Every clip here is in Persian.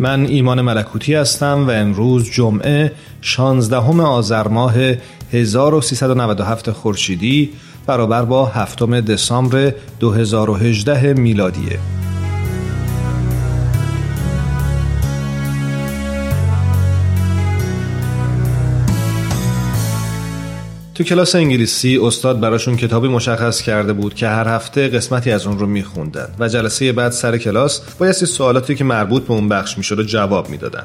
من ایمان ملکوتی هستم و امروز جمعه 16 آذر ماه 1397 خورشیدی برابر با هفتم دسامبر 2018 میلادیه. تو کلاس انگلیسی استاد براشون کتابی مشخص کرده بود که هر هفته قسمتی از اون رو میخوندن و جلسه بعد سر کلاس بایستی سوالاتی که مربوط به اون بخش می‌شد و جواب می‌دادن.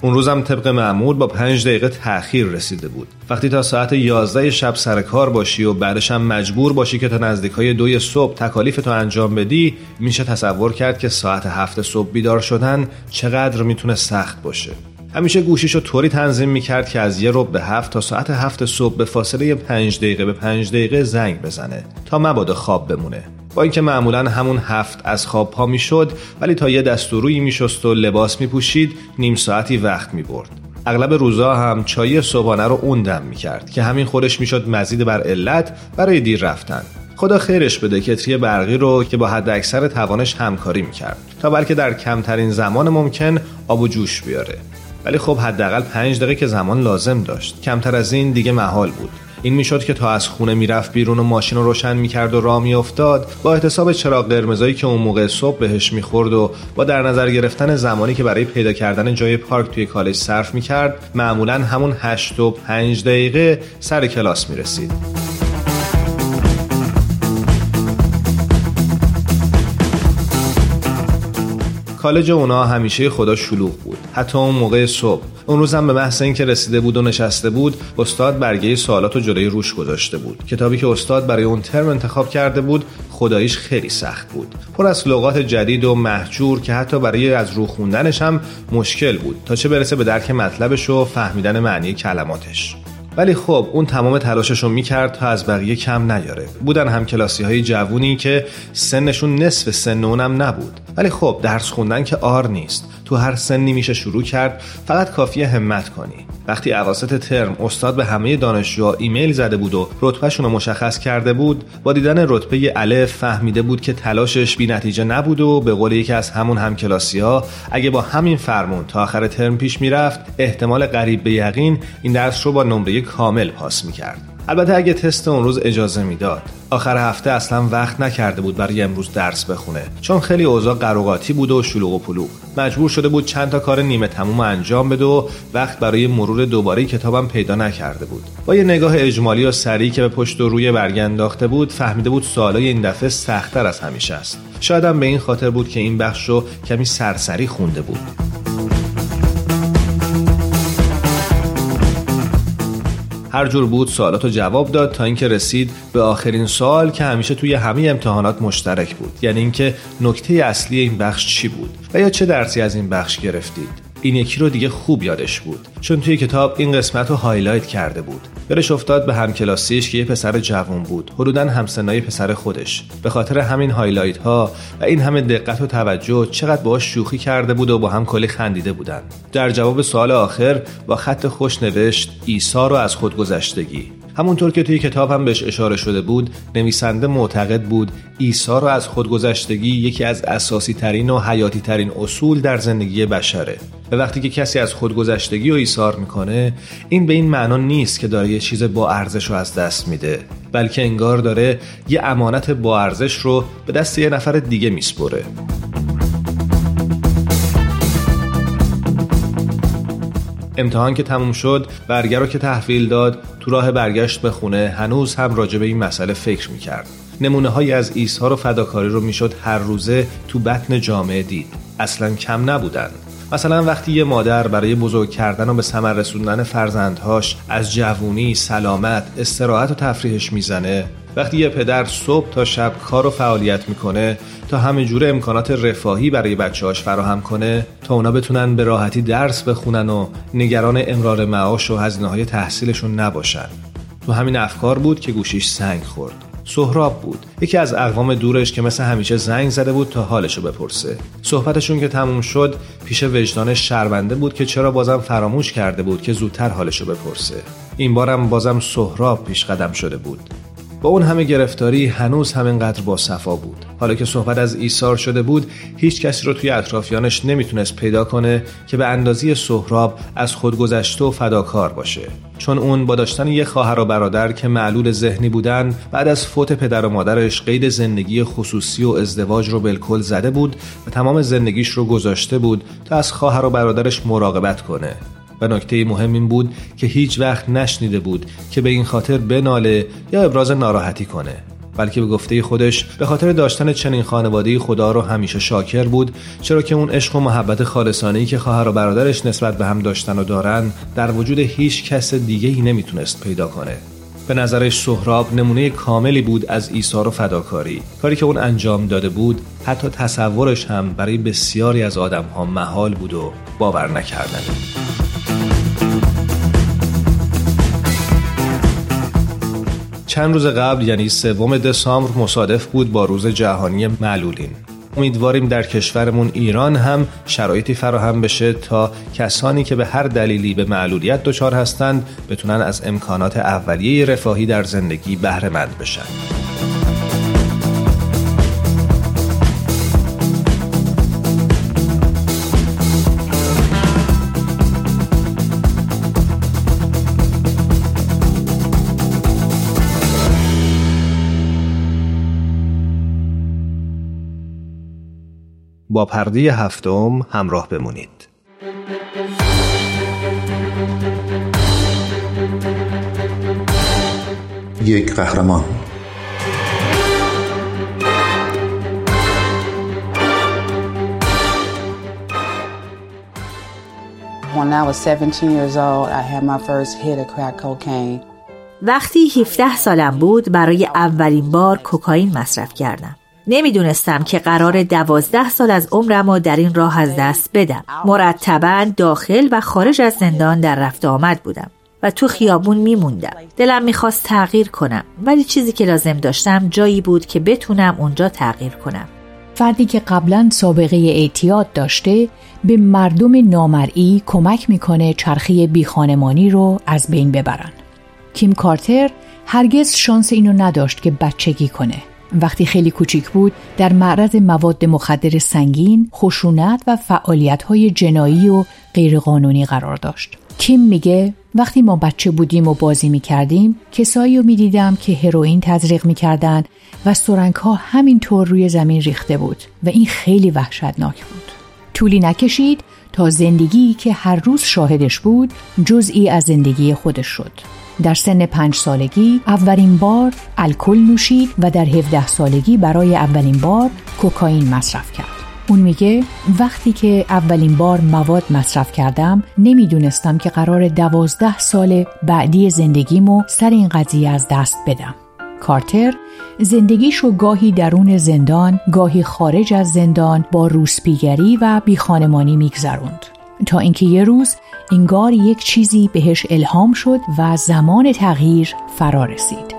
اون روزم طبق معمول با پنج دقیقه تأخیر رسیده بود. وقتی تا ساعت 11 شب سر کار باشی و بعدش هم مجبور باشی که تا نزدیکای دوی صبح تکالیف تو انجام بدی میشه تصور کرد که ساعت هفت صبح بیدار شدن چقدر می‌تونه سخت باشه. همیشه گوشیش رو طوری تنظیم می‌کرد که از یه رب به هفت تا ساعت هفت صبح به فاصله پنج دقیقه به پنج دقیقه زنگ بزنه تا مبادا خواب بمونه. با اینکه معمولا همون هفت از خواب پا می‌شد ولی تا یه دستورویی میشست و لباس میپوشید نیم ساعتی وقت می‌برد. اغلب روزا هم چای صبحانه رو اون دم می‌کرد که همین خودش می‌شد مزید بر علت برای دیر رفتن. خدا خیرش بده کتری برقی رو که با حد اکثر توانش همکاری می‌کرد تا بلکه در کمترین زمان ممکن آب و جوش بیاره. ولی خب حداقل پنج دقیقه که زمان لازم داشت. کمتر از این دیگه محال بود. این می‌شد که تا از خونه می‌رفت بیرون و ماشین رو روشن می‌کرد و راه میافتاد با احتساب چراغ قرمزایی که اون موقع صبح بهش می‌خورد و با در نظر گرفتن زمانی که برای پیدا کردن جای پارک توی کالج صرف می‌کرد معمولا همون هشت و پنج دقیقه سر کلاس می‌رسید. کالج اونا همیشه خدا شلوغ بود. حتی اون موقع صبح. اون روزم به محض اینکه رسیده بود و نشسته بود استاد برگه سوالات و جلوی روش گذاشته بود. کتابی که استاد برای اون ترم انتخاب کرده بود خداییش خیلی سخت بود. پر از لغات جدید و محجور که حتی برای از رو خوندنش هم مشکل بود. تا چه برسه به درک مطلبش و فهمیدن معنی کلماتش. ولی خب اون تمام تلاشش رو می‌کرد تا از بقیه کم نیاره. بودن هم کلاسی های جوونی که سنشون نصف سن اونم نبود. ولی خب درس خوندن که آر نیست. تو هر سنی میشه شروع کرد. فقط کافیه همت کنی. وقتی اواسط ترم استاد به همه دانشجوها ایمیل زده بود و رتبهشون رو مشخص کرده بود با دیدن رتبه الف فهمیده بود که تلاشش بی نتیجه نبود و به قول یکی از همون همکلاسی ها اگه با همین فرمون تا آخر ترم پیش می‌رفت احتمال قریب به یقین این درس رو با نمره کامل پاس می‌کرد. البته اگه تست اون روز اجازه می‌داد. آخر هفته اصلا وقت نکرده بود برای امروز درس بخونه. چون خیلی اوضاع قروقاتی بود و شلوغ و پلوغ. مجبور شده بود چند تا کار نیمه تموم انجام بده و وقت برای مرور دوباره کتابم پیدا نکرده بود. با یه نگاه اجمالی و سریع که به پشت و روی برگه انداخته بود فهمیده بود سوالای این دفعه سختتر از همیشه است. شایدم به این خاطر بود که این بخش رو کمی سرسری خونده بود. هر جور بود سوالات رو جواب داد تا اینکه رسید به آخرین سوال که همیشه توی همه امتحانات مشترک بود. یعنی اینکه نکته اصلی این بخش چی بود و یا چه درسی از این بخش گرفتید. این یکی رو دیگه خوب یادش بود. چون توی کتاب این قسمت رو highlight کرده بود. یادش افتاد به همکلاسیش که یه پسر جوان بود. حدودا همسنای پسر خودش. به خاطر همین highlight ها و این همه دقت و توجه چقدر باهاش شوخی کرده بود و با هم کلی خندیده بودن. در جواب سوال آخر با خط خوش نوشت ایسا رو از خودگذشتگی همونطور که توی کتاب هم بهش اشاره شده بود نویسنده معتقد بود عیسی را از خودگذشتگی یکی از اساسی ترین و حیاتی ترین اصول در زندگی بشره. و وقتی که کسی از خودگذشتگی رو ایثار می‌کنه این به این معنا نیست که داره یه چیز با ارزش رو از دست میده بلکه انگار داره یه امانت با ارزش رو به دست یه نفر دیگه میسپره. امتحان که تموم شد برگر رو که تحویل داد تو راه برگشت به خونه هنوز هم راجع به این مسئله فکر می‌کرد. نمونه های از ایسار و فداکاری رو می‌شد هر روزه تو بطن جامعه دید. اصلا کم نبودن. مثلا وقتی یه مادر برای بزرگ کردن و به ثمر رسوندن فرزندهاش از جوونی، سلامت، استراحت و تفریحش می‌زنه وقتی یه پدر صبح تا شب کار و فعالیت می‌کنه تا همه جوره امکانات رفاهی برای بچه‌هاش فراهم کنه تا اونا بتونن به راحتی درس بخونن و نگران امرار معاش و هزینه های تحصیلشون نباشن. تو همین افکار بود که گوشیش سنگ خورد. سهراب بود. یکی از اقوام دورش که مثل همیشه زنگ زده بود تا حالشو بپرسه. صحبتشون که تموم شد پیش وجدانش شرمنده بود که چرا بازم فراموش کرده بود که زودتر حالشو بپرسه. این بارم بازم سهراب پیش قدم شده بود. با اون همه گرفتاری هنوز همینقدر با صفا بود. حالا که صحبت از ایثار شده بود هیچ کسی رو توی اطرافیانش نمی‌تونست پیدا کنه که به اندازی سهراب از خودگذشته و فداکار باشه. چون اون با داشتن یه خواهر و برادر که معلول ذهنی بودن بعد از فوت پدر و مادرش قید زندگی خصوصی و ازدواج رو بالکل زده بود و تمام زندگیش رو گذاشته بود تا از خواهر و برادرش مراقبت کنه. و نکته مهم این بود که هیچ وقت نشنیده بود که به این خاطر بناله یا ابراز ناراحتی کنه بلکه به گفته خودش به خاطر داشتن چنین خانواده خدا رو همیشه شاکر بود چرا که اون عشق و محبت خالصانه که خواهر و برادرش نسبت به هم داشتن و دارن در وجود هیچ کس دیگه ای نمی‌تونست پیدا کنه. به نظرش سهراب نمونه کاملی بود از ایثار و فداکاری. کاری که اون انجام داده بود حتی تصورش هم برای بسیاری از آدم ها محال بود و باور نکردنی چند روز قبل یعنی سوم دسامبر مصادف بود با روز جهانی معلولین امیدواریم در کشورمون ایران هم شرایطی فراهم بشه تا کسانی که به هر دلیلی به معلولیت دچار هستند بتونن از امکانات اولیه رفاهی در زندگی بهره مند بشن. با پرده هفتم همراه بمونید. یک قهرمان When I was 17 years old, I had my first hit of crack cocaine. وقتی 17 سالم بود برای اولین بار کوکائین مصرف کردم. نمی‌دونستم که قرار دوازده سال از عمرم رو در این راه از دست بدم. مرتبا داخل و خارج از زندان در رفت آمد بودم و تو خیابون میموندم. دلم می‌خواست تغییر کنم ولی چیزی که لازم داشتم جایی بود که بتونم اونجا تغییر کنم. فردی که قبلا سابقه اعتیاد داشته به مردم نامرئی کمک می‌کنه چرخی بیخانمانی رو از بین ببرن. کیم کارتر هرگز شانس اینو نداشت که بچگی کنه. وقتی خیلی کوچیک بود در معرض مواد مخدر سنگین، خشونت و های جنایی و غیرقانونی قرار داشت. کیم میگه وقتی ما بچه بودیم و بازی می‌کردیم کسایی رو می‌دیدم که هروئین تزریق می‌کردن و سرنگ ها همینطور روی زمین ریخته بود و این خیلی وحشتناک بود. طولی نکشید تا زندگی که هر روز شاهدش بود جزئی از زندگی خودش شد. در سن پنج سالگی اولین بار الکل نوشید و در 17 سالگی برای اولین بار کوکائین مصرف کرد. اون میگه وقتی که اولین بار مواد مصرف کردم نمی‌دونستم که قرار دوازده سال بعدی زندگیمو سر این قضیه از دست بدم. کارتر زندگیشو گاهی درون زندان گاهی خارج از زندان با روسپیگری و بیخانمانی میگذروند. تا اینکه یه روز انگار یک چیزی بهش الهام شد و زمان تغییر فرا رسید.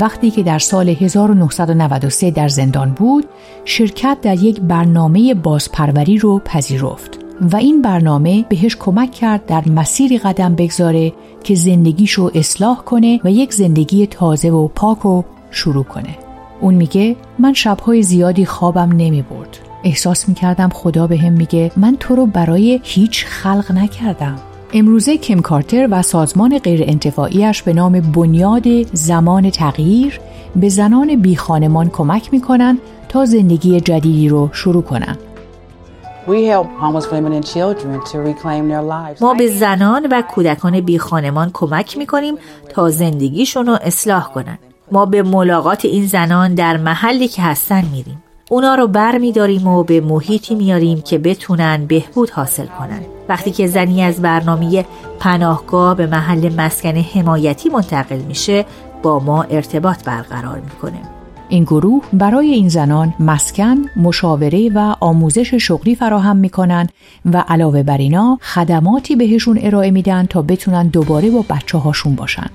وقتی که در سال 1993 در زندان بود، شرکت در یک برنامه بازپروری رو پذیرفت و این برنامه بهش کمک کرد در مسیری قدم بگذاره که زندگیشو اصلاح کنه و یک زندگی تازه و پاک و شروع کنه. اون میگه من شبهای زیادی خوابم نمی برد. احساس می‌کردم خدا به هم میگه من تو رو برای هیچ خلق نکردم امروزه کیم کارتر و سازمان غیر انتفاعیش به نام بنیاد زمان تغییر به زنان بی خانمان کمک می‌کنن تا زندگی جدیدی رو شروع کنن. ما به زنان و کودکان بی خانمان کمک می‌کنیم تا زندگیشون رو اصلاح کنن. ما به ملاقات این زنان در محلی که هستن میریم. اونا رو بر میداریم و به محیطی میاریم که بتونن بهبود حاصل کنن. وقتی که زنی از برنامه پناهگاه به محل مسکن حمایتی منتقل میشه با ما ارتباط برقرار می‌کنه. این گروه برای این زنان مسکن، مشاوره و آموزش شغلی فراهم می‌کنن و علاوه بر اینا خدماتی بهشون ارائه میدن تا بتونن دوباره با بچه هاشون باشن.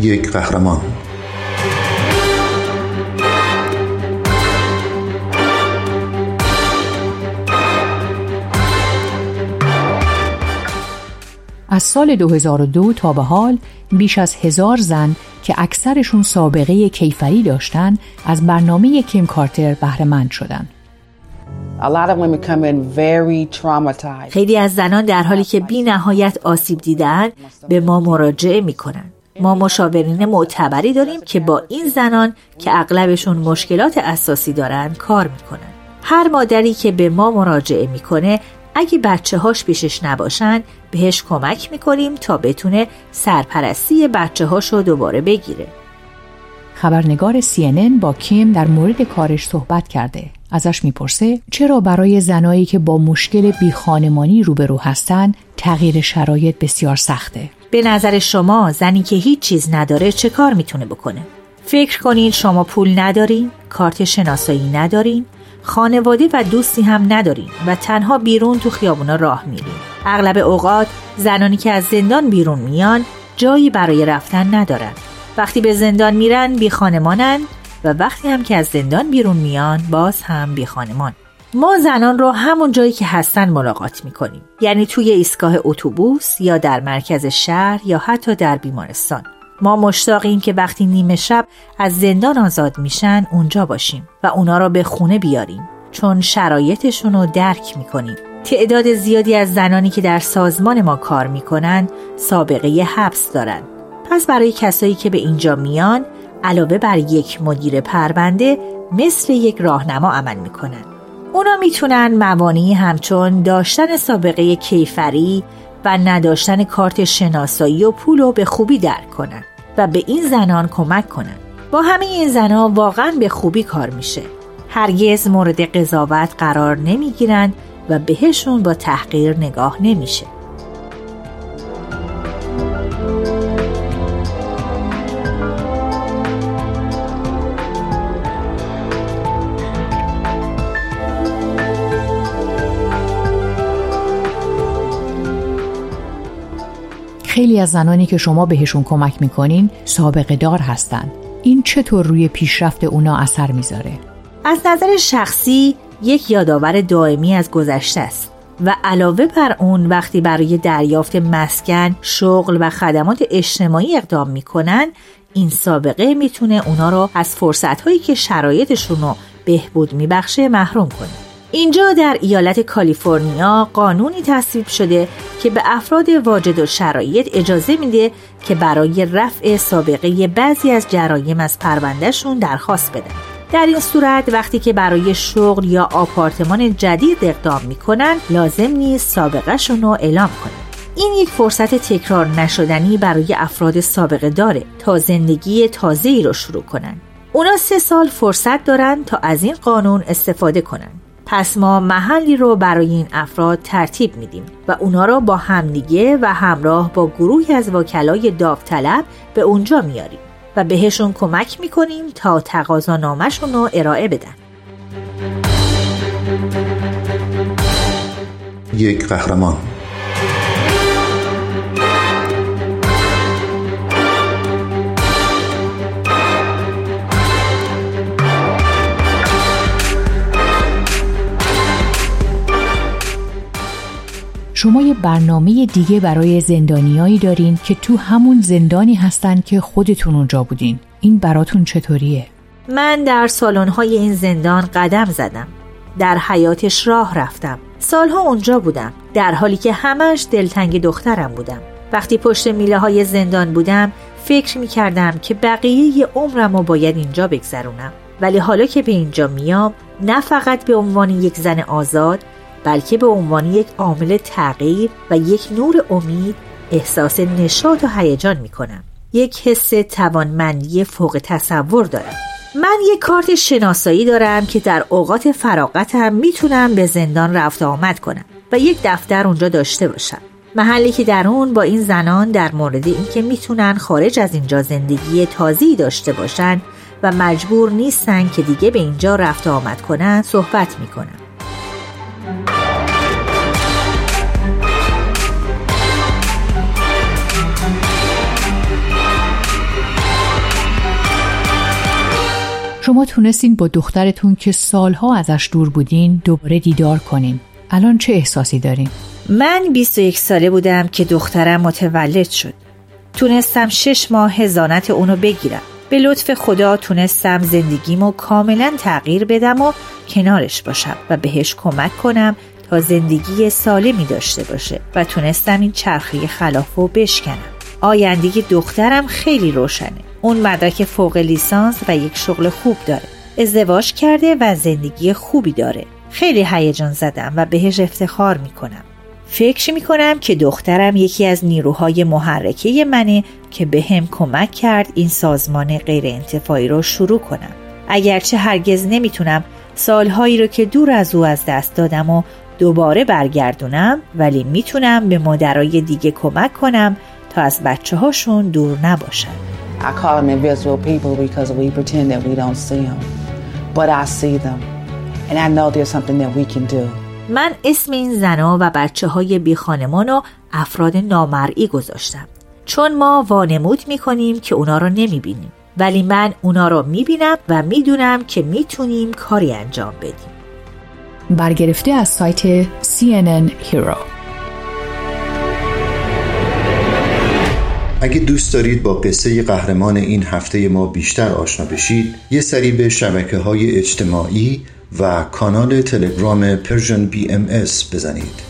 یک قهرمان. از سال 2002 تا به حال بیش از هزار زن که اکثرشون سابقه کیفری داشتن از برنامه کیم کارتر بهرهمند شدن. خیلی از زنان در حالی که بی نهایت آسیب دیدن به ما مراجعه می کنن. ما مشاورین معتبری داریم که با این زنان که اغلبشون مشکلات اساسی دارن کار می‌کنن. هر مادری که به ما مراجعه می‌کنه اگه بچه هاش پیشش نباشن بهش کمک می‌کنیم تا بتونه سرپرستی بچه هاشو دوباره بگیره. خبرنگار CNN با کیم در مورد کارش صحبت کرده. ازش می‌پرسه چرا برای زنایی که با مشکل بیخانمانی روبرو هستن تغییر شرایط بسیار سخته؟ به نظر شما زنی که هیچ چیز نداره چه کار می‌تونه بکنه؟ فکر کنین شما پول ندارین کارت شناسایی ندارین خانواده و دوستی هم ندارین و تنها بیرون تو خیابونا راه میرین اغلب اوقات زنانی که از زندان بیرون میان جایی برای رفتن ندارن. وقتی به زندان میرن بی خانمانن و وقتی هم که از زندان بیرون میان باز هم بی خانمان. ما زنان رو همون جایی که هستن ملاقات می‌کنیم. یعنی توی ایستگاه اتوبوس یا در مرکز شهر یا حتی در بیمارستان. ما مشتاقیم که وقتی نیمه شب از زندان آزاد میشن اونجا باشیم و اونا را به خونه بیاریم چون شرایطشون رو درک می‌کنیم. تعداد زیادی از زنانی که در سازمان ما کار می‌کنن سابقه حبس دارن. پس برای کسایی که به اینجا میان علاوه بر یک مدیر پرونده مثل یک راهنما عمل می‌کنن. اونا می‌تونن موانعی همچون داشتن سابقه کیفری و نداشتن کارت شناسایی و پول رو به خوبی درک کنن. و به این زنان کمک کنن. با همه این زنان واقعا به خوبی کار میشه. هرگز مورد قضاوت قرار نمی‌گیرند و بهشون با تحقیر نگاه نمیشه. خیلی از زنانی که شما بهشون کمک می‌کنین سابقه دار هستن این چطور روی پیشرفت اونا اثر می‌ذاره؟ از نظر شخصی یک یادآور دائمی از گذشته است و علاوه بر اون وقتی برای دریافت مسکن، شغل و خدمات اجتماعی اقدام می‌کنن این سابقه می‌تونه اونا رو از فرصتهایی که شرایطشون رو بهبود میبخشه محروم کنه اینجا در ایالت کالیفرنیا قانونی تصویب شده که به افراد واجد و شرایط اجازه میده که برای رفع سابقه بعضی از جرایم از پروندهشون درخواست بدن. در این صورت وقتی که برای شغل یا آپارتمان جدید اقدام می‌کنن لازم نیست سابقهشون رو اعلام کنن. این یک فرصت تکرار نشدنی برای افراد سابقه داره تا زندگی تازه ای رو شروع کنن. اونا سه سال فرصت دارن تا از این قانون استفاده کنن. پس ما محلی رو برای این افراد ترتیب میدیم و اونا رو با همدیگه و همراه با گروهی از وکلای داوطلب به اونجا میاریم و بهشون کمک می‌کنیم تا تقاضا نامشون رو ارائه بدن. یک قهرمان. شما یه برنامه دیگه برای زندانیایی دارین که تو همون زندانی هستن که خودتون اونجا بودین. این براتون چطوریه؟ من در سالن‌های این زندان قدم زدم. در حیاتش راه رفتم. سالها اونجا بودم در حالی که همش دلتنگ دخترم بودم. وقتی پشت میله های زندان بودم فکر می کردم که بقیه عمرم رو باید اینجا بگذرونم. ولی حالا که به اینجا میام نه فقط به عنوان یک زن آزاد بلکه به عنوان یک عامل تغییر و یک نور امید احساس نشاط و هیجان می کنم. یک حس توانمندی فوق تصور دارم. من یک کارت شناسایی دارم که در اوقات فراغتم می‌تونم به زندان رفت آمد کنم و یک دفتر اونجا داشته باشم. محلی که در اون با این زنان در مورد اینکه می‌تونن خارج از اینجا زندگی تازی داشته باشن و مجبور نیستن که دیگه به اینجا رفت آمد کنن صحبت می‌کنن شما تونستین با دخترتون که سالها ازش دور بودین دوباره دیدار کنین. الان چه احساسی دارین؟ من 21 ساله بودم که دخترم متولد شد. تونستم شش ماه هزانت اونو بگیرم. به لطف خدا تونستم زندگیمو کاملا تغییر بدم و کنارش باشم و بهش کمک کنم تا زندگی سالمی داشته باشه و تونستم این چرخی خلافو بشکنم. آینده دخترم خیلی روشنه. اون مدرک فوق لیسانس و یک شغل خوب داره. ازدواج کرده و زندگی خوبی داره. خیلی هیجان زدم و بهش افتخار می‌کنم. فکر می‌کنم که دخترم یکی از نیروهای محرکه منه که به هم کمک کرد این سازمان غیر انتفاعی رو شروع کنم اگرچه هرگز نمی‌تونم سالهایی رو که دور از او از دست دادم و دوباره برگردونم ولی می‌تونم به مادرای دیگه کمک کنم تا از بچه هاشون دور نباشن I call them invisible people because we pretend that we don't see them. But I see them. And I know there's something that we can do. من اسم این زنها و بچه های بی خانمان و افراد نامرئی گذاشتم چون ما وانمود می‌کنیم که اونا رو نمی‌بینیم. ولی من اونا رو می‌بینم و می‌دونم که می‌تونیم کاری انجام بدیم. برگرفته از سایت CNN Hero. اگه دوست دارید با قصه قهرمان این هفته ما بیشتر آشنا بشید یه سری به شبکه های اجتماعی و کانال تلگرام Persian BMS بزنید.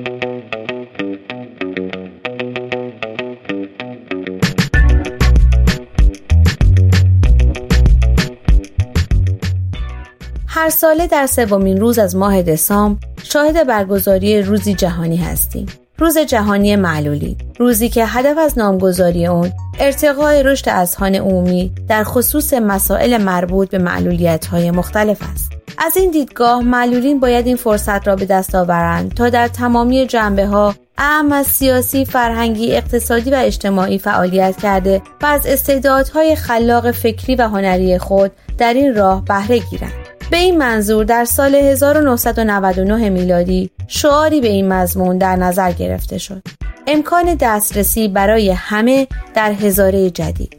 ساله در سومین روز از ماه دسامبر شاهد برگزاری روزی جهانی هستیم. روز جهانی معلولی روزی که هدف از نامگذاری اون ارتقای رشد اذهان عمومی در خصوص مسائل مربوط به معلولیت های مختلف است. از این دیدگاه معلولین باید این فرصت را به دست آورند تا در تمامی جنبه ها اهم از سیاسی، فرهنگی، اقتصادی و اجتماعی فعالیت کرده و از استعدادهای خلاق فکری و هنری خود در این راه بهره گیرند. به این منظور در سال 1999 میلادی شعاری به این مضمون در نظر گرفته شد. امکان دسترسی برای همه در هزاره جدید.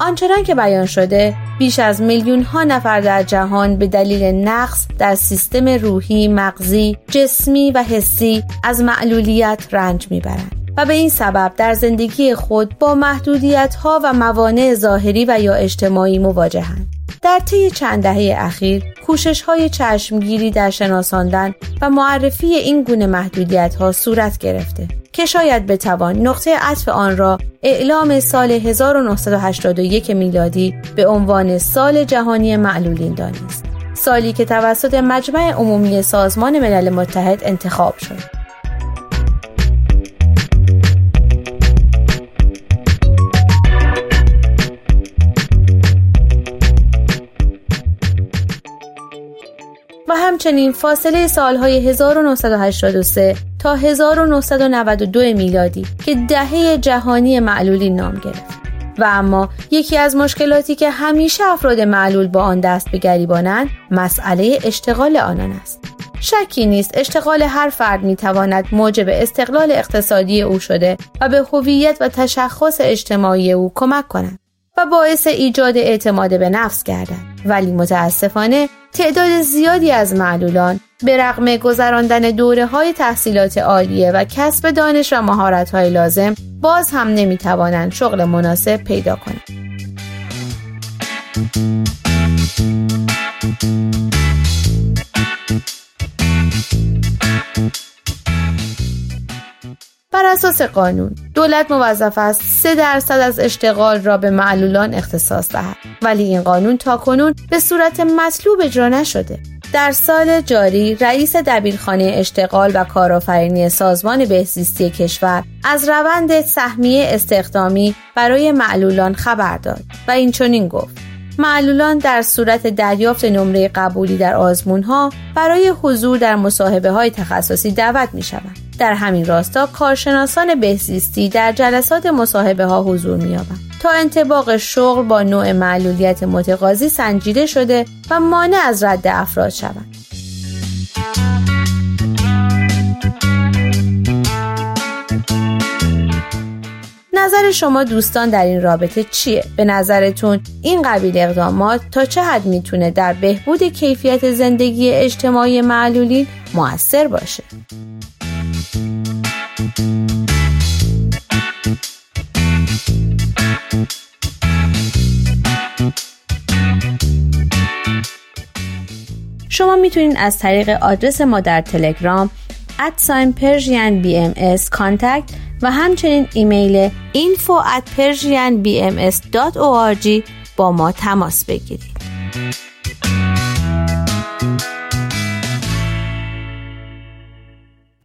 آنچنان که بیان شده بیش از میلیون ها نفر در جهان به دلیل نقص در سیستم روحی، مغزی، جسمی و حسی از معلولیت رنج می‌برند. و به این سبب در زندگی خود با محدودیت ها و موانع ظاهری و یا اجتماعی مواجهند. در طی چند دهه اخیر کوشش های چشمگیری در شناساندن و معرفی این گونه محدودیت ها صورت گرفته که شاید بتوان نقطه عطف آن را اعلام سال 1981 میلادی به عنوان سال جهانی معلولین دانست. سالی که توسط مجمع عمومی سازمان ملل متحد انتخاب شد. همچنین فاصله سالهای 1983 تا 1992 میلادی که دهه جهانی معلولی نام گرفت. و اما یکی از مشکلاتی که همیشه افراد معلول با آن دست به گریبانند مسئله اشتغال آنان است. شکی نیست اشتغال هر فرد می تواند موجب استقلال اقتصادی او شده و به هویت و تشخص اجتماعی او کمک کند و باعث ایجاد اعتماد به نفس گردد ولی متاسفانه تعداد زیادی از معلولان به رغم گذراندن دوره های تحصیلات عالیه و کسب دانش و مهارت های لازم باز هم نمی توانند شغل مناسب پیدا کنند. بر اساس قانون دولت موظف است 3 درصد از اشتغال را به معلولان اختصاص دهد. ولی این قانون تا کنون به صورت مطلوب اجرا نشده. در سال جاری رئیس دبیرخانه اشتغال و کارآفرینی سازمان بهزیستی کشور از روند سهمیه استخدامی برای معلولان خبر داد و این چنین گفت. معلولان در صورت دریافت نمره قبولی در آزمون ها برای حضور در مصاحبه های تخصصی دعوت می شوند. در همین راستا کارشناسان بهزیستی در جلسات مصاحبه ها حضور می تا انتباق شغل با نوع معلولیت متقاضی سنجیده شده و مانع از رد افراد شوند. نظر شما دوستان در این رابطه چیه؟ به نظرتون این قبیل اقدامات تا چه حد می‌تونه در بهبود کیفیت زندگی اجتماعی معلولین موثر باشه؟ شما می‌تونید از طریق آدرس ما در تلگرام ادساین پرژین بی ام و همچنین ایمیل info at persianbms.org با ما تماس بگیرید.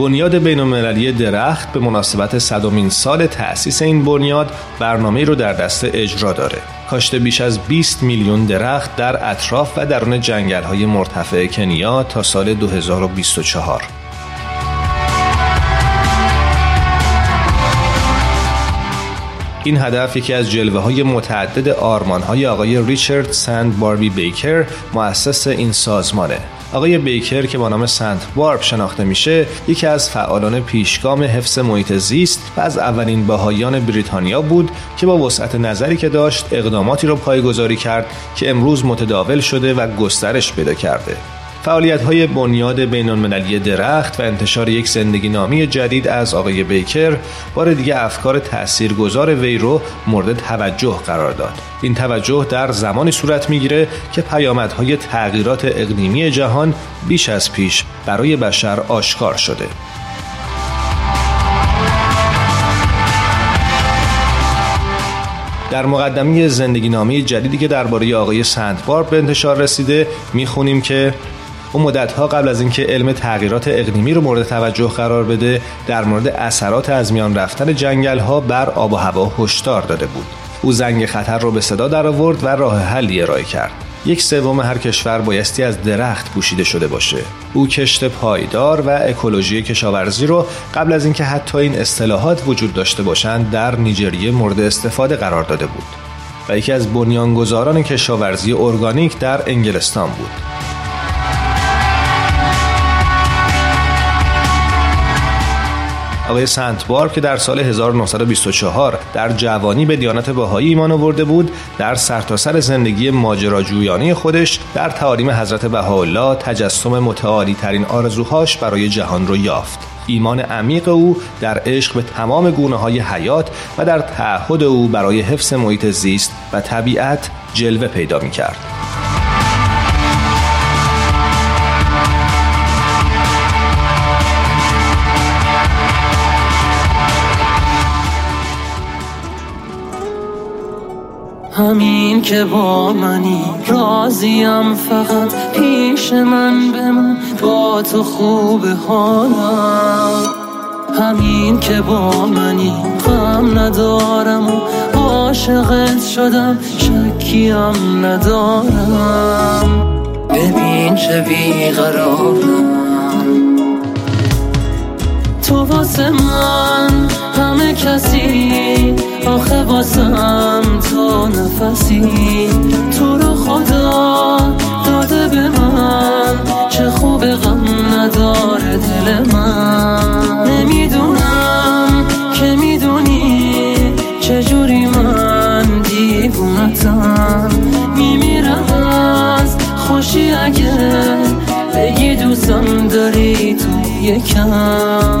بنیاد بین درخت به مناسبت صدومین سال تأسیس این بنیاد برنامه رو در دست اجرا داره. کاشت بیش از 20 میلیون درخت در اطراف و درون جنگل های مرتفع کنیا تا سال 2024. این هدف یکی از جلوه های متعدد آرمان های آقای ریچارد سند باربی بیکر مؤسس این سازمانه آقای بیکر که با نام سنت بارب شناخته میشه یکی از فعالان پیشگام حفظ محیط زیست و از اولین باهایان بریتانیا بود که با وسعت نظری که داشت اقداماتی رو پایگذاری کرد که امروز متداول شده و گسترش پیدا کرده. فعالیت های بنیاد بین درخت و انتشار یک زندگی نامی جدید از آقای بیکر بار دیگه افکار تاثیرگذار وی رو مورد توجه قرار داد. این توجه در زمانی صورت می‌گیره که پیامدهای تغییرات اقلیمی جهان بیش از پیش برای بشر آشکار شده. در مقدمه زندگی نامی جدیدی که درباره آقای سندبار به انتشار رسیده می‌خونیم که او مدتها قبل از اینکه علم تغییرات اقلیمی رو مورد توجه قرار بده در مورد اثرات از میان رفتن جنگل ها بر آب و هوا هشدار داده بود. او زنگ خطر رو به صدا در آورد و راه حلی ارائه کرد. یک سوم هر کشور بایستی از درخت پوشیده شده باشه. او کشت پایدار و اکولوژی کشاورزی رو قبل از اینکه حتی این اصطلاحات وجود داشته باشند در نیجریه مورد استفاده قرار داده بود. و یکی از بنیانگذاران کشاورزی ارگانیک در انگلستان بود. آقای سنتبار که در سال 1924 در جوانی به دیانت بهایی ایمان آورده بود در سرتاسر سر زندگی ماجراجویانه خودش در تعالیم حضرت بهاءالله تجسم متعالی ترین آرزوهاش برای جهان رو یافت ایمان عمیق او در عشق به تمام گونه های حیات و در تعهد او برای حفظ محیط زیست و طبیعت جلوه پیدا می کرد. همین که با منی راضیم فقط پیش من بمون با تو خوب حالم. همین که با منی غم ندارم و عاشقت شدم شکیم ندارم. ببین چه بیقرارم. تو واسه من همه کسی آخه واسم تو نفسی. تو رو خدا داده به من. چه خوب غم نداره دل من. نمی‌دونم که می‌دونی چجوری من دیوونتم. میمیرم از خوشی اگه بگی دوستم داری تو یکم.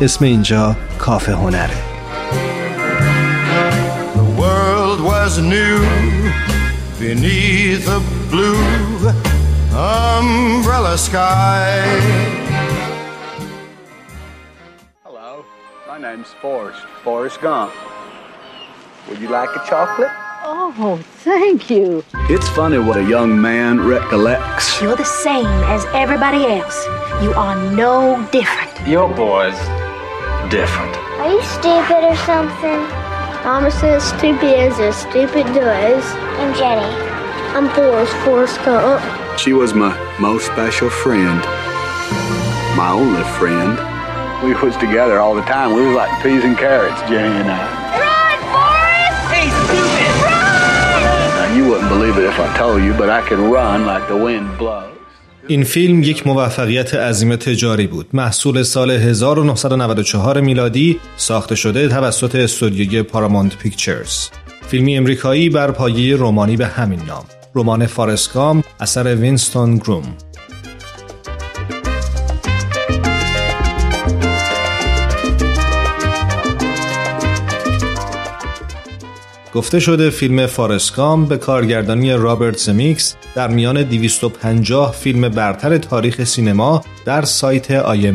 اسم اینجا کافه هنره The world was new beneath a blue umbrella sky Hello, my name's Forrest, Forrest Gump. Would you like a chocolate? Oh, thank you. It's funny what a young man recollects. You're the same as everybody else. You are no different. Your boys different. Are you stupid or something? Mama says stupid is as stupid does. I'm Jenny. I'm Forrest, Forrest Gump. She was my most special friend. My only friend. We was together all the time. We was like peas and carrots, Jenny and I. Run, Forrest! Hey, stupid! Run! Now, you wouldn't believe it if I told you, but I can run like the wind blows. این فیلم یک موفقیت عظیم تجاری بود. محصول سال 1994 میلادی ساخته شده توسط استودیوی پارامونت پیکچرز. فیلمی امریکایی بر پایه رومانی به همین نام. رمان فارسکام اثر وینستون گروم. گفته شده فیلم فارسکام به کارگردانی رابرت زمیکس در میان 250 فیلم برتر تاریخ سینما در سایت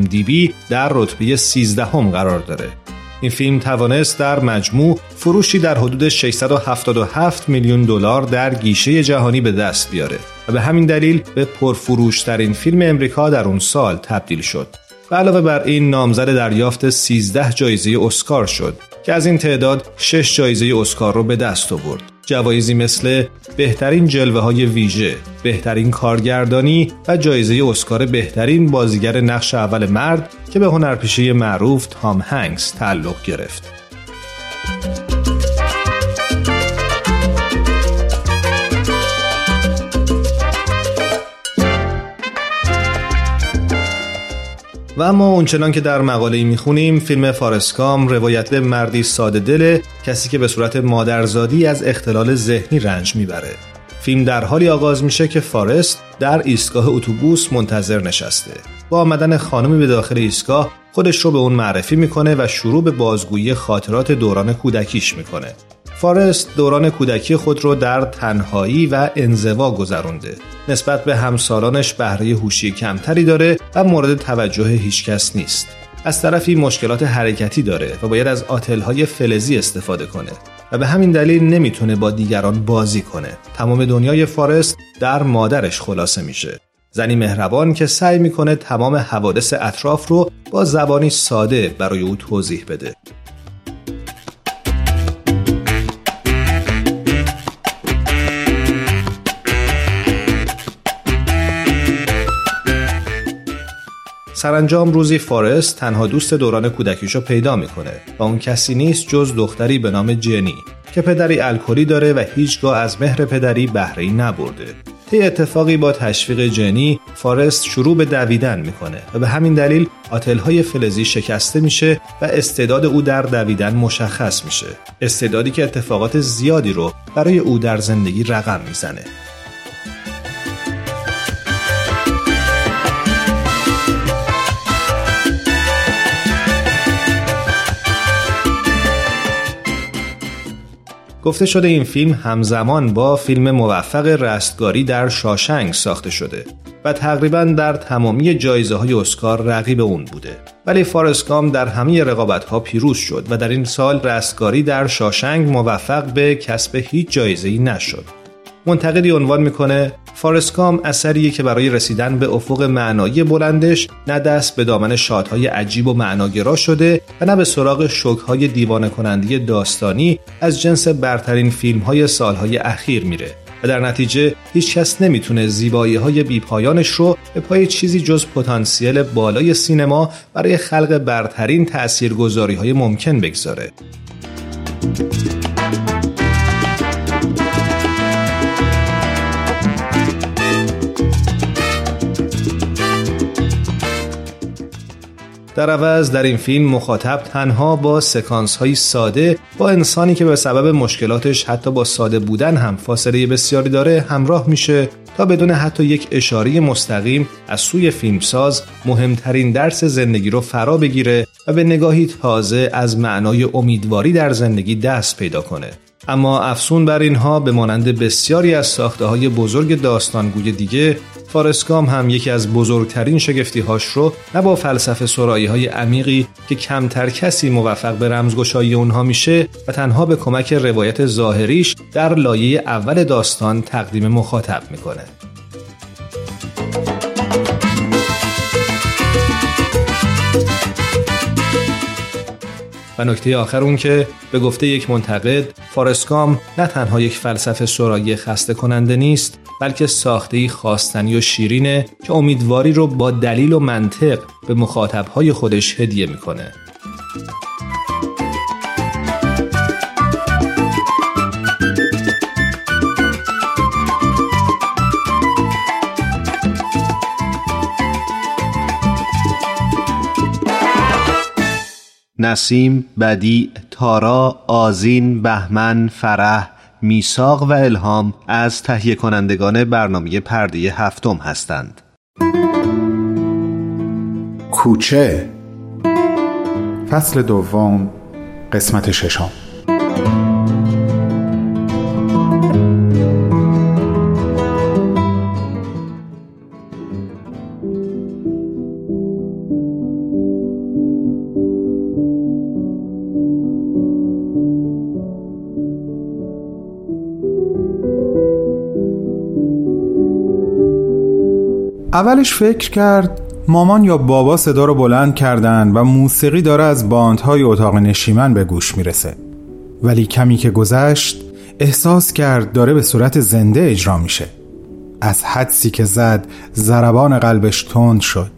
بی در رتبه 13 هم قرار داره. این فیلم توانست در مجموع فروشی در حدود 677 میلیون دلار در گیشه جهانی به دست بیاره و به همین دلیل به پرفروشترین فیلم امریکا در اون سال تبدیل شد. علاوه بر این نامزد دریافت 13 جایزه اسکار شد که از این تعداد 6 جایزه اسکار رو به دست آورد. جوایزی مثل بهترین جلوه های ویژه، بهترین کارگردانی و جایزه اسکار بهترین بازیگر نقش اول مرد که به هنرپیشه معروف تام هنگس تعلق گرفت. و اما اونچنان که در مقاله می‌خونیم فیلم فارسکام روایت مردی ساده دل کسی که به صورت مادرزادی از اختلال ذهنی رنج می‌بره. فیلم در حالی آغاز میشه که فارست در ایستگاه اتوبوس منتظر نشسته. با آمدن خانمی به داخل ایستگاه خودش رو به اون معرفی می‌کنه و شروع به بازگویی خاطرات دوران کودکیش می‌کنه. فارست دوران کودکی خود رو در تنهایی و انزوا گذرونده. نسبت به همسالانش بهره هوشی کمتری داره و مورد توجه هیچکس نیست. از طرفی مشکلات حرکتی داره و باید از آتلهای فلزی استفاده کنه و به همین دلیل نمی‌تونه با دیگران بازی کنه. تمام دنیای فارست در مادرش خلاصه میشه. زنی مهربان که سعی می‌کنه تمام حوادث اطراف رو با زبانی ساده برای او توضیح بده. سرانجام روزی فارست تنها دوست دوران کودکیشو پیدا می‌کنه و اون کسی نیست جز دختری به نام جنی که پدری الکلی داره و هیچگاه از مهر پدری بهره نبرده. طی اتفاقی با تشویق جنی فارست شروع به دویدن می‌کنه و به همین دلیل های فلزی شکسته میشه و استعداد او در دویدن مشخص میشه استعدادی که اتفاقات زیادی رو برای او در زندگی رقم می‌زنه گفته شده این فیلم همزمان با فیلم موفق رستگاری در شاشنگ ساخته شده و تقریبا در تمامی جایزه های اسکار رقیب اون بوده. ولی فارسکام در همه رقابت ها پیروز شد و در این سال رستگاری در شاشنگ موفق به کسب هیچ جایزه ای نشد. منتقدی عنوان می‌کنه فارسکام اثریه که برای رسیدن به افق معنایی بلندش نه دست به دامن شادهای عجیب و معناگرا شده و نه به سراغ شکهای دیوانه کنندی داستانی از جنس برترین فیلم های سالهای اخیر میره و در نتیجه هیچ کس نمی‌تونه زیبایی های بیپایانش رو به پای چیزی جز پتانسیل بالای سینما برای خلق برترین تأثیرگذاری های ممکن بگذاره. در عوض در این فیلم مخاطب تنها با سکانس های ساده با انسانی که به سبب مشکلاتش حتی با ساده بودن هم فاصله بسیاری داره همراه میشه تا بدون حتی یک اشاره مستقیم از سوی فیلمساز مهمترین درس زندگی رو فرا بگیره و به نگاهی تازه از معنای امیدواری در زندگی دست پیدا کنه. اما افسون بر اینها به مانند بسیاری از ساخته های بزرگ داستانگوی دیگه فارسکام هم یکی از بزرگترین شگفتی هاش رو نه با فلسفه سرایی های عمیقی که کمتر کسی موفق به رمزگشایی اونها میشه و تنها به کمک روایت ظاهریش در لایه اول داستان تقدیم مخاطب می‌کنه. و نکته آخر اون که به گفته یک منتقد فارسکام نه تنها یک فلسفه سرایی خسته کننده نیست بلکه ساخته خواستنی و شیرینه که امیدواری رو با دلیل و منطق به مخاطبهای خودش هدیه می‌کنه. نسیم، بدی، تارا، آزین، بهمن، فرح، میساق و الهام از تهیه کنندگان برنامه پرده هفتم هستند. کوچه فصل دوم قسمت ششم اولش فکر کرد مامان یا بابا صدا رو بلند کردن و موسیقی داره از باندهای اتاق نشیمن به گوش می‌رسه. ولی کمی که گذشت احساس کرد داره به صورت زنده اجرا میشه. از حدسی که زد زربان قلبش تند شد.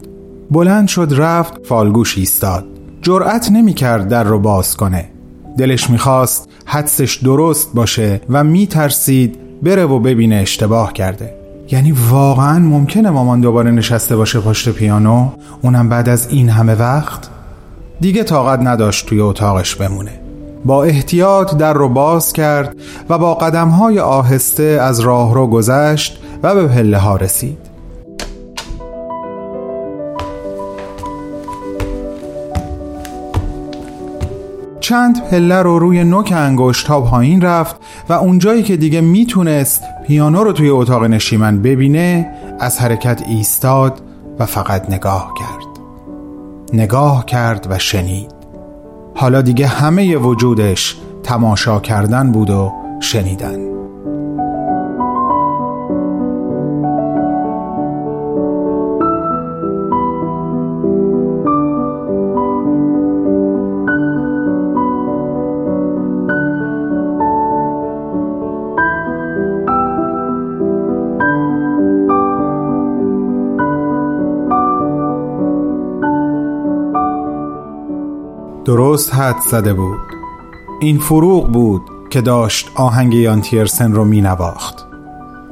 بلند شد رفت فالگوش ایستاد. جرأت نمی‌کرد در رو باز کنه. دلش می‌خواست حدسش درست باشه و میترسید بره و ببینه اشتباه کرده. یعنی واقعا ممکنه مامان دوباره نشسته باشه پشت پیانو؟ اونم بعد از این همه وقت؟ دیگه طاقت نداشت توی اتاقش بمونه. با احتیاط در رو باز کرد و با قدمهای آهسته از راه رو گذشت و به پله ها رسید. چند پله رو روی نوک انگشت ها پایین رفت و اونجایی که دیگه می‌تونست پیانو رو توی اتاق نشیمن ببینه از حرکت ایستاد و فقط نگاه کرد. نگاه کرد و شنید. حالا دیگه همه وجودش تماشا کردن بود و شنیدن. درست حد زده بود. این فروغ بود که داشت آهنگ یان تیرسن رو می نواخت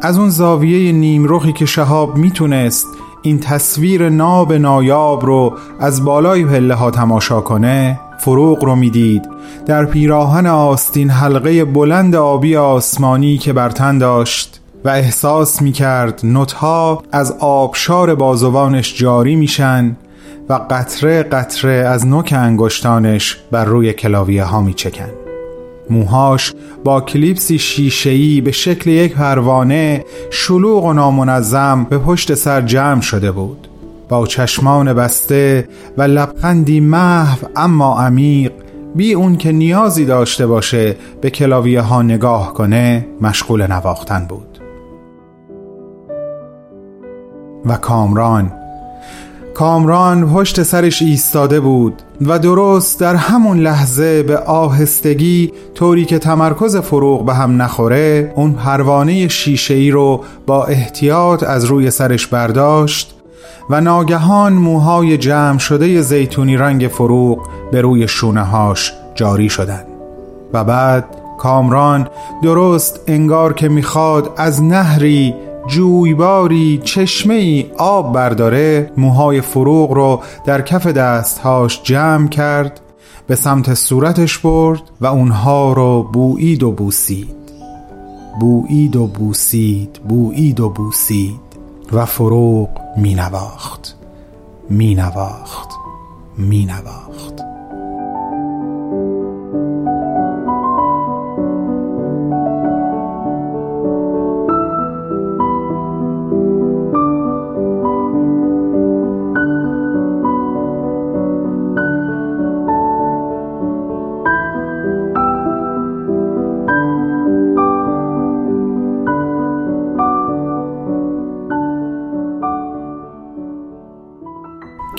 از اون زاویه نیمروخی که شهاب می‌تونست این تصویر ناب نایاب رو از بالای پله ها تماشا کنه فروغ رو می‌دید. در پیراهن آستین حلقه بلند آبی آسمانی که برتن داشت و احساس می‌کرد نوتها از آبشار بازوانش جاری میشن و قطره قطره از نوک انگشتانش بر روی کلاویه ها می چکن. موهاش با کلیپسی شیشه‌ای به شکل یک پروانه شلوغ و نامنظم به پشت سر جمع شده بود با چشمان بسته و لبخندی محو اما عمیق بی اون که نیازی داشته باشه به کلاویه ها نگاه کنه مشغول نواختن بود و کامران کامران پشت سرش ایستاده بود و درست در همون لحظه به آهستگی طوری که تمرکز فروغ به هم نخوره اون پروانه شیشه ای رو با احتیاط از روی سرش برداشت و ناگهان موهای جمع شده زیتونی رنگ فروغ به روی شونه هاش جاری شدن و بعد کامران درست انگار که می‌خواد از نهری جویباری چشمه ای آب برداره موهای فروغ رو در کف دستهاش جمع کرد به سمت صورتش برد و اونها رو بویید و بوسید. بویید و بوسید بویید و بوسید و فروغ می نواخت می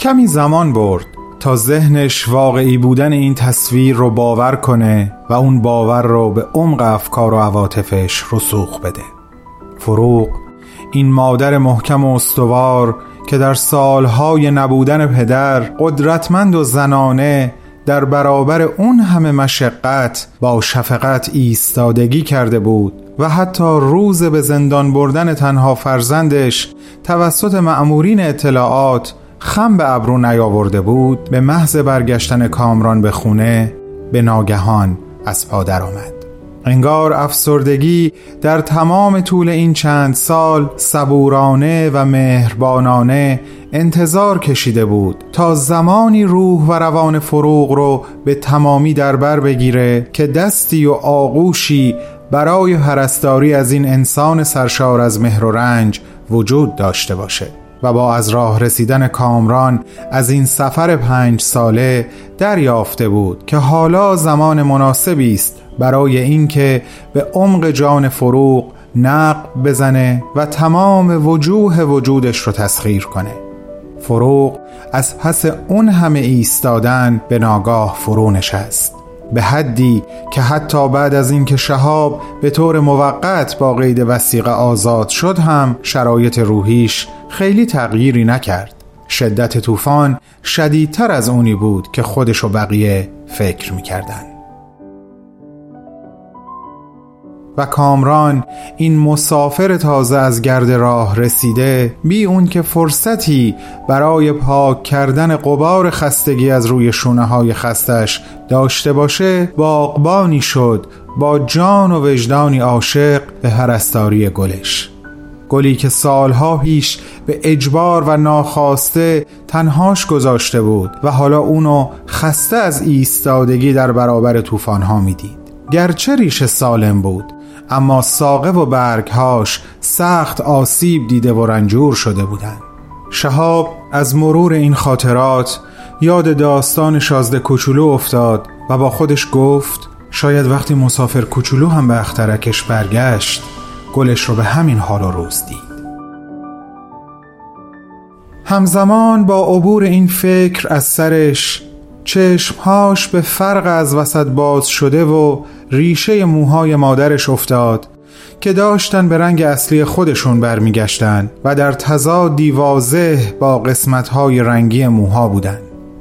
کمی زمان برد تا ذهنش واقعی بودن این تصویر رو باور کنه و اون باور رو به عمق افکار و عواطفش رسوخ بده. فروغ این مادر محکم و استوار که در سالهای نبودن پدر قدرتمند و زنانه در برابر اون همه مشقت با شفقت ایستادگی کرده بود و حتی روز به زندان بردن تنها فرزندش توسط مأمورین اطلاعات خم به ابرو نیاورده بود به محض برگشتن کامران به خونه به ناگهان از پا آمد انگار افسردگی در تمام طول این چند سال صبورانه و مهربانانه انتظار کشیده بود تا زمانی روح و روان فروغ رو به تمامی در بر بگیره که دستی و آغوشی برای پرستاری از این انسان سرشار از مهر و رنج وجود داشته باشه. و با از راه رسیدن کامران از این سفر پنج ساله دریافته بود که حالا زمان مناسبی است برای اینکه به عمق جان فروغ نقب بزنه و تمام وجوه وجودش رو تسخیر کنه. فروغ از پس اون همه ایستادن به ناگاه فرو نشست به حدی که حتی بعد از اینکه شهاب به طور موقت با قید وسیقه آزاد شد هم شرایط روحیش خیلی تغییری نکرد. شدت طوفان شدیدتر از اونی بود که خودش و بقیه فکر می‌کردن و کامران این مسافر تازه از گرد راه رسیده بی اون که فرصتی برای پاک کردن قبار خستگی از روی شونه های خستش داشته باشه باغبانی شد با جان و وجدانی عاشق به هرستاری گلش. گلی که سالها پیش به اجبار و ناخواسته تنهاش گذاشته بود و حالا اونو خسته از ایستادگی در برابر طوفانها می‌دید. گرچه ریش سالم بود اما ساقه و برگهاش سخت آسیب دیده و رنجور شده بودند. شهاب از مرور این خاطرات یاد داستان شازده کوچولو افتاد و با خودش گفت شاید وقتی مسافر کوچولو هم به اخترکش برگشت گلش رو به همین حال و روز دید. همزمان با عبور این فکر از سرش چشمهاش به فرق از وسط باز شده و ریشه موهای مادرش افتاد که داشتن به رنگ اصلی خودشون برمیگشتن و در تضادی واضح با قسمتهای رنگی موها بودن.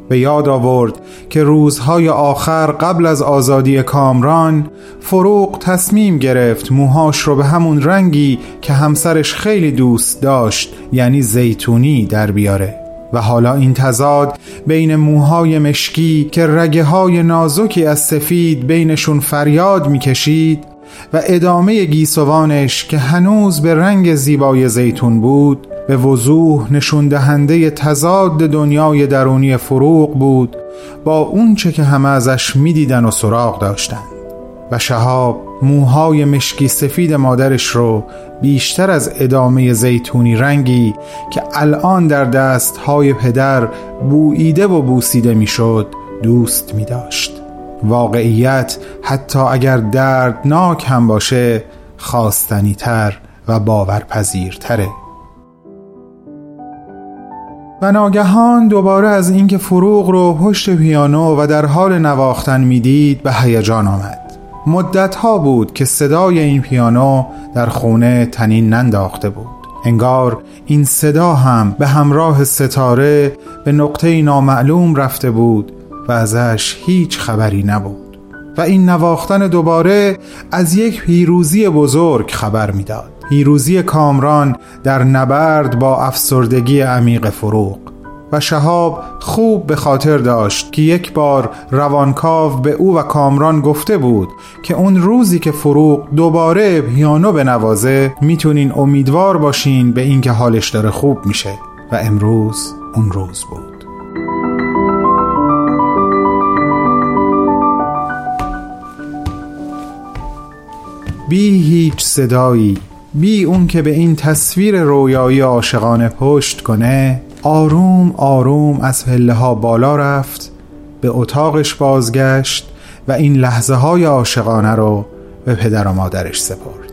به یاد آورد که روزهای آخر قبل از آزادی کامران فروغ تصمیم گرفت موهاش رو به همون رنگی که همسرش خیلی دوست داشت یعنی زیتونی در بیاره. و حالا این تضاد بین موهای مشکی که رگه های نازکی از سفید بینشون فریاد می‌کشید و ادامه گیسوانش که هنوز به رنگ زیبای زیتون بود به وضوح نشون دهنده تضاد دنیای درونی فروغ بود با اونچه که همه ازش می‌دیدن و سراغ داشتن. و شهاب موهای مشکی سفید مادرش رو بیشتر از ادامه زیتونی رنگی که الان در دست های پدر بوییده و بوسیده می‌شد دوست می داشت واقعیت حتی اگر دردناک هم باشه خواستنی تر و باورپذیرتره. و ناگهان دوباره از اینکه فروغ رو پشت پیانو و در حال نواختن می‌دید به هیجان آمد. مدت ها بود که صدای این پیانو در خونه تنین ننداخته بود. انگار این صدا هم به همراه ستاره به نقطه نامعلوم رفته بود و ازش هیچ خبری نبود. و این نواختن دوباره از یک پیروزی بزرگ خبر می‌داد. پیروزی کامران در نبرد با افسردگی عمیق فروغ. و شهاب خوب به خاطر داشت که یک بار روانکاو به او و کامران گفته بود که اون روزی که فروغ دوباره پیانو نوازه می‌تونین امیدوار باشین به اینکه حالش داره خوب میشه. و امروز اون روز بود. بی هیچ صدایی بی اون که به این تصویر رویایی عاشقانه پشت کنه آروم آروم از پله ها بالا رفت به اتاقش بازگشت و این لحظه های عاشقانه رو به پدر و مادرش سپرد.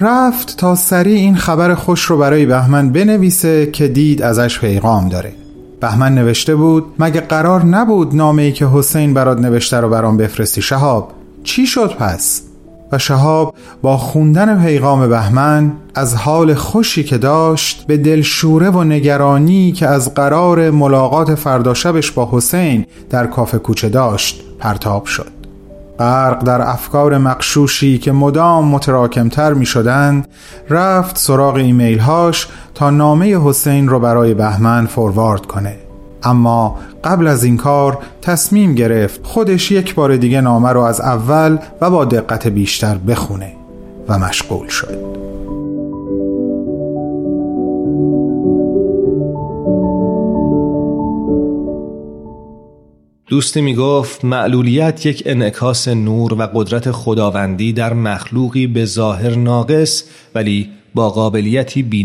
رفت تا سریع این خبر خوش رو برای بهمن بنویسه که دید ازش پیغام داره. بهمن نوشته بود مگه قرار نبود نامه ای که حسین برات نوشته رو برام بفرستی شهاب؟ چی شد پس؟ و شهاب با خوندن پیغام بهمن از حال خوشی که داشت به دلشوره و نگرانی که از قرار ملاقات فردا شبش با حسین در کافه کوچه داشت پرتاب شد. غرق در افکار مقشوشی که مدام متراکمتر می شدند رفت سراغ ایمیل هاش تا نامه حسین رو برای بهمن فوروارد کنه. اما قبل از این کار تصمیم گرفت خودش یک بار دیگه نامه رو از اول و با دقت بیشتر بخونه و مشغول شد. دوستی می گفت معلولیت یک انعکاس نور و قدرت خداوندی در مخلوقی به ظاهر ناقص ولی با قابلیتی بی